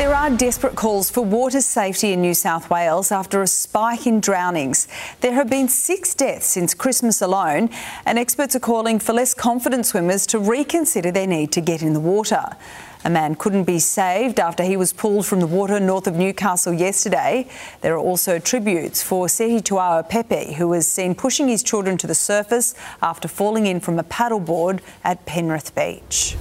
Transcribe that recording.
There are desperate calls for water safety in New South Wales after a spike in drownings. There have been six deaths since Christmas alone, and experts are calling for less confident swimmers to reconsider their need to get in the water. A man couldn't be saved after he was pulled from the water north of Newcastle yesterday. There are also tributes for Seti Tuao Pepe, who was seen pushing his children to the surface after falling in from a paddleboard at Penrith Beach.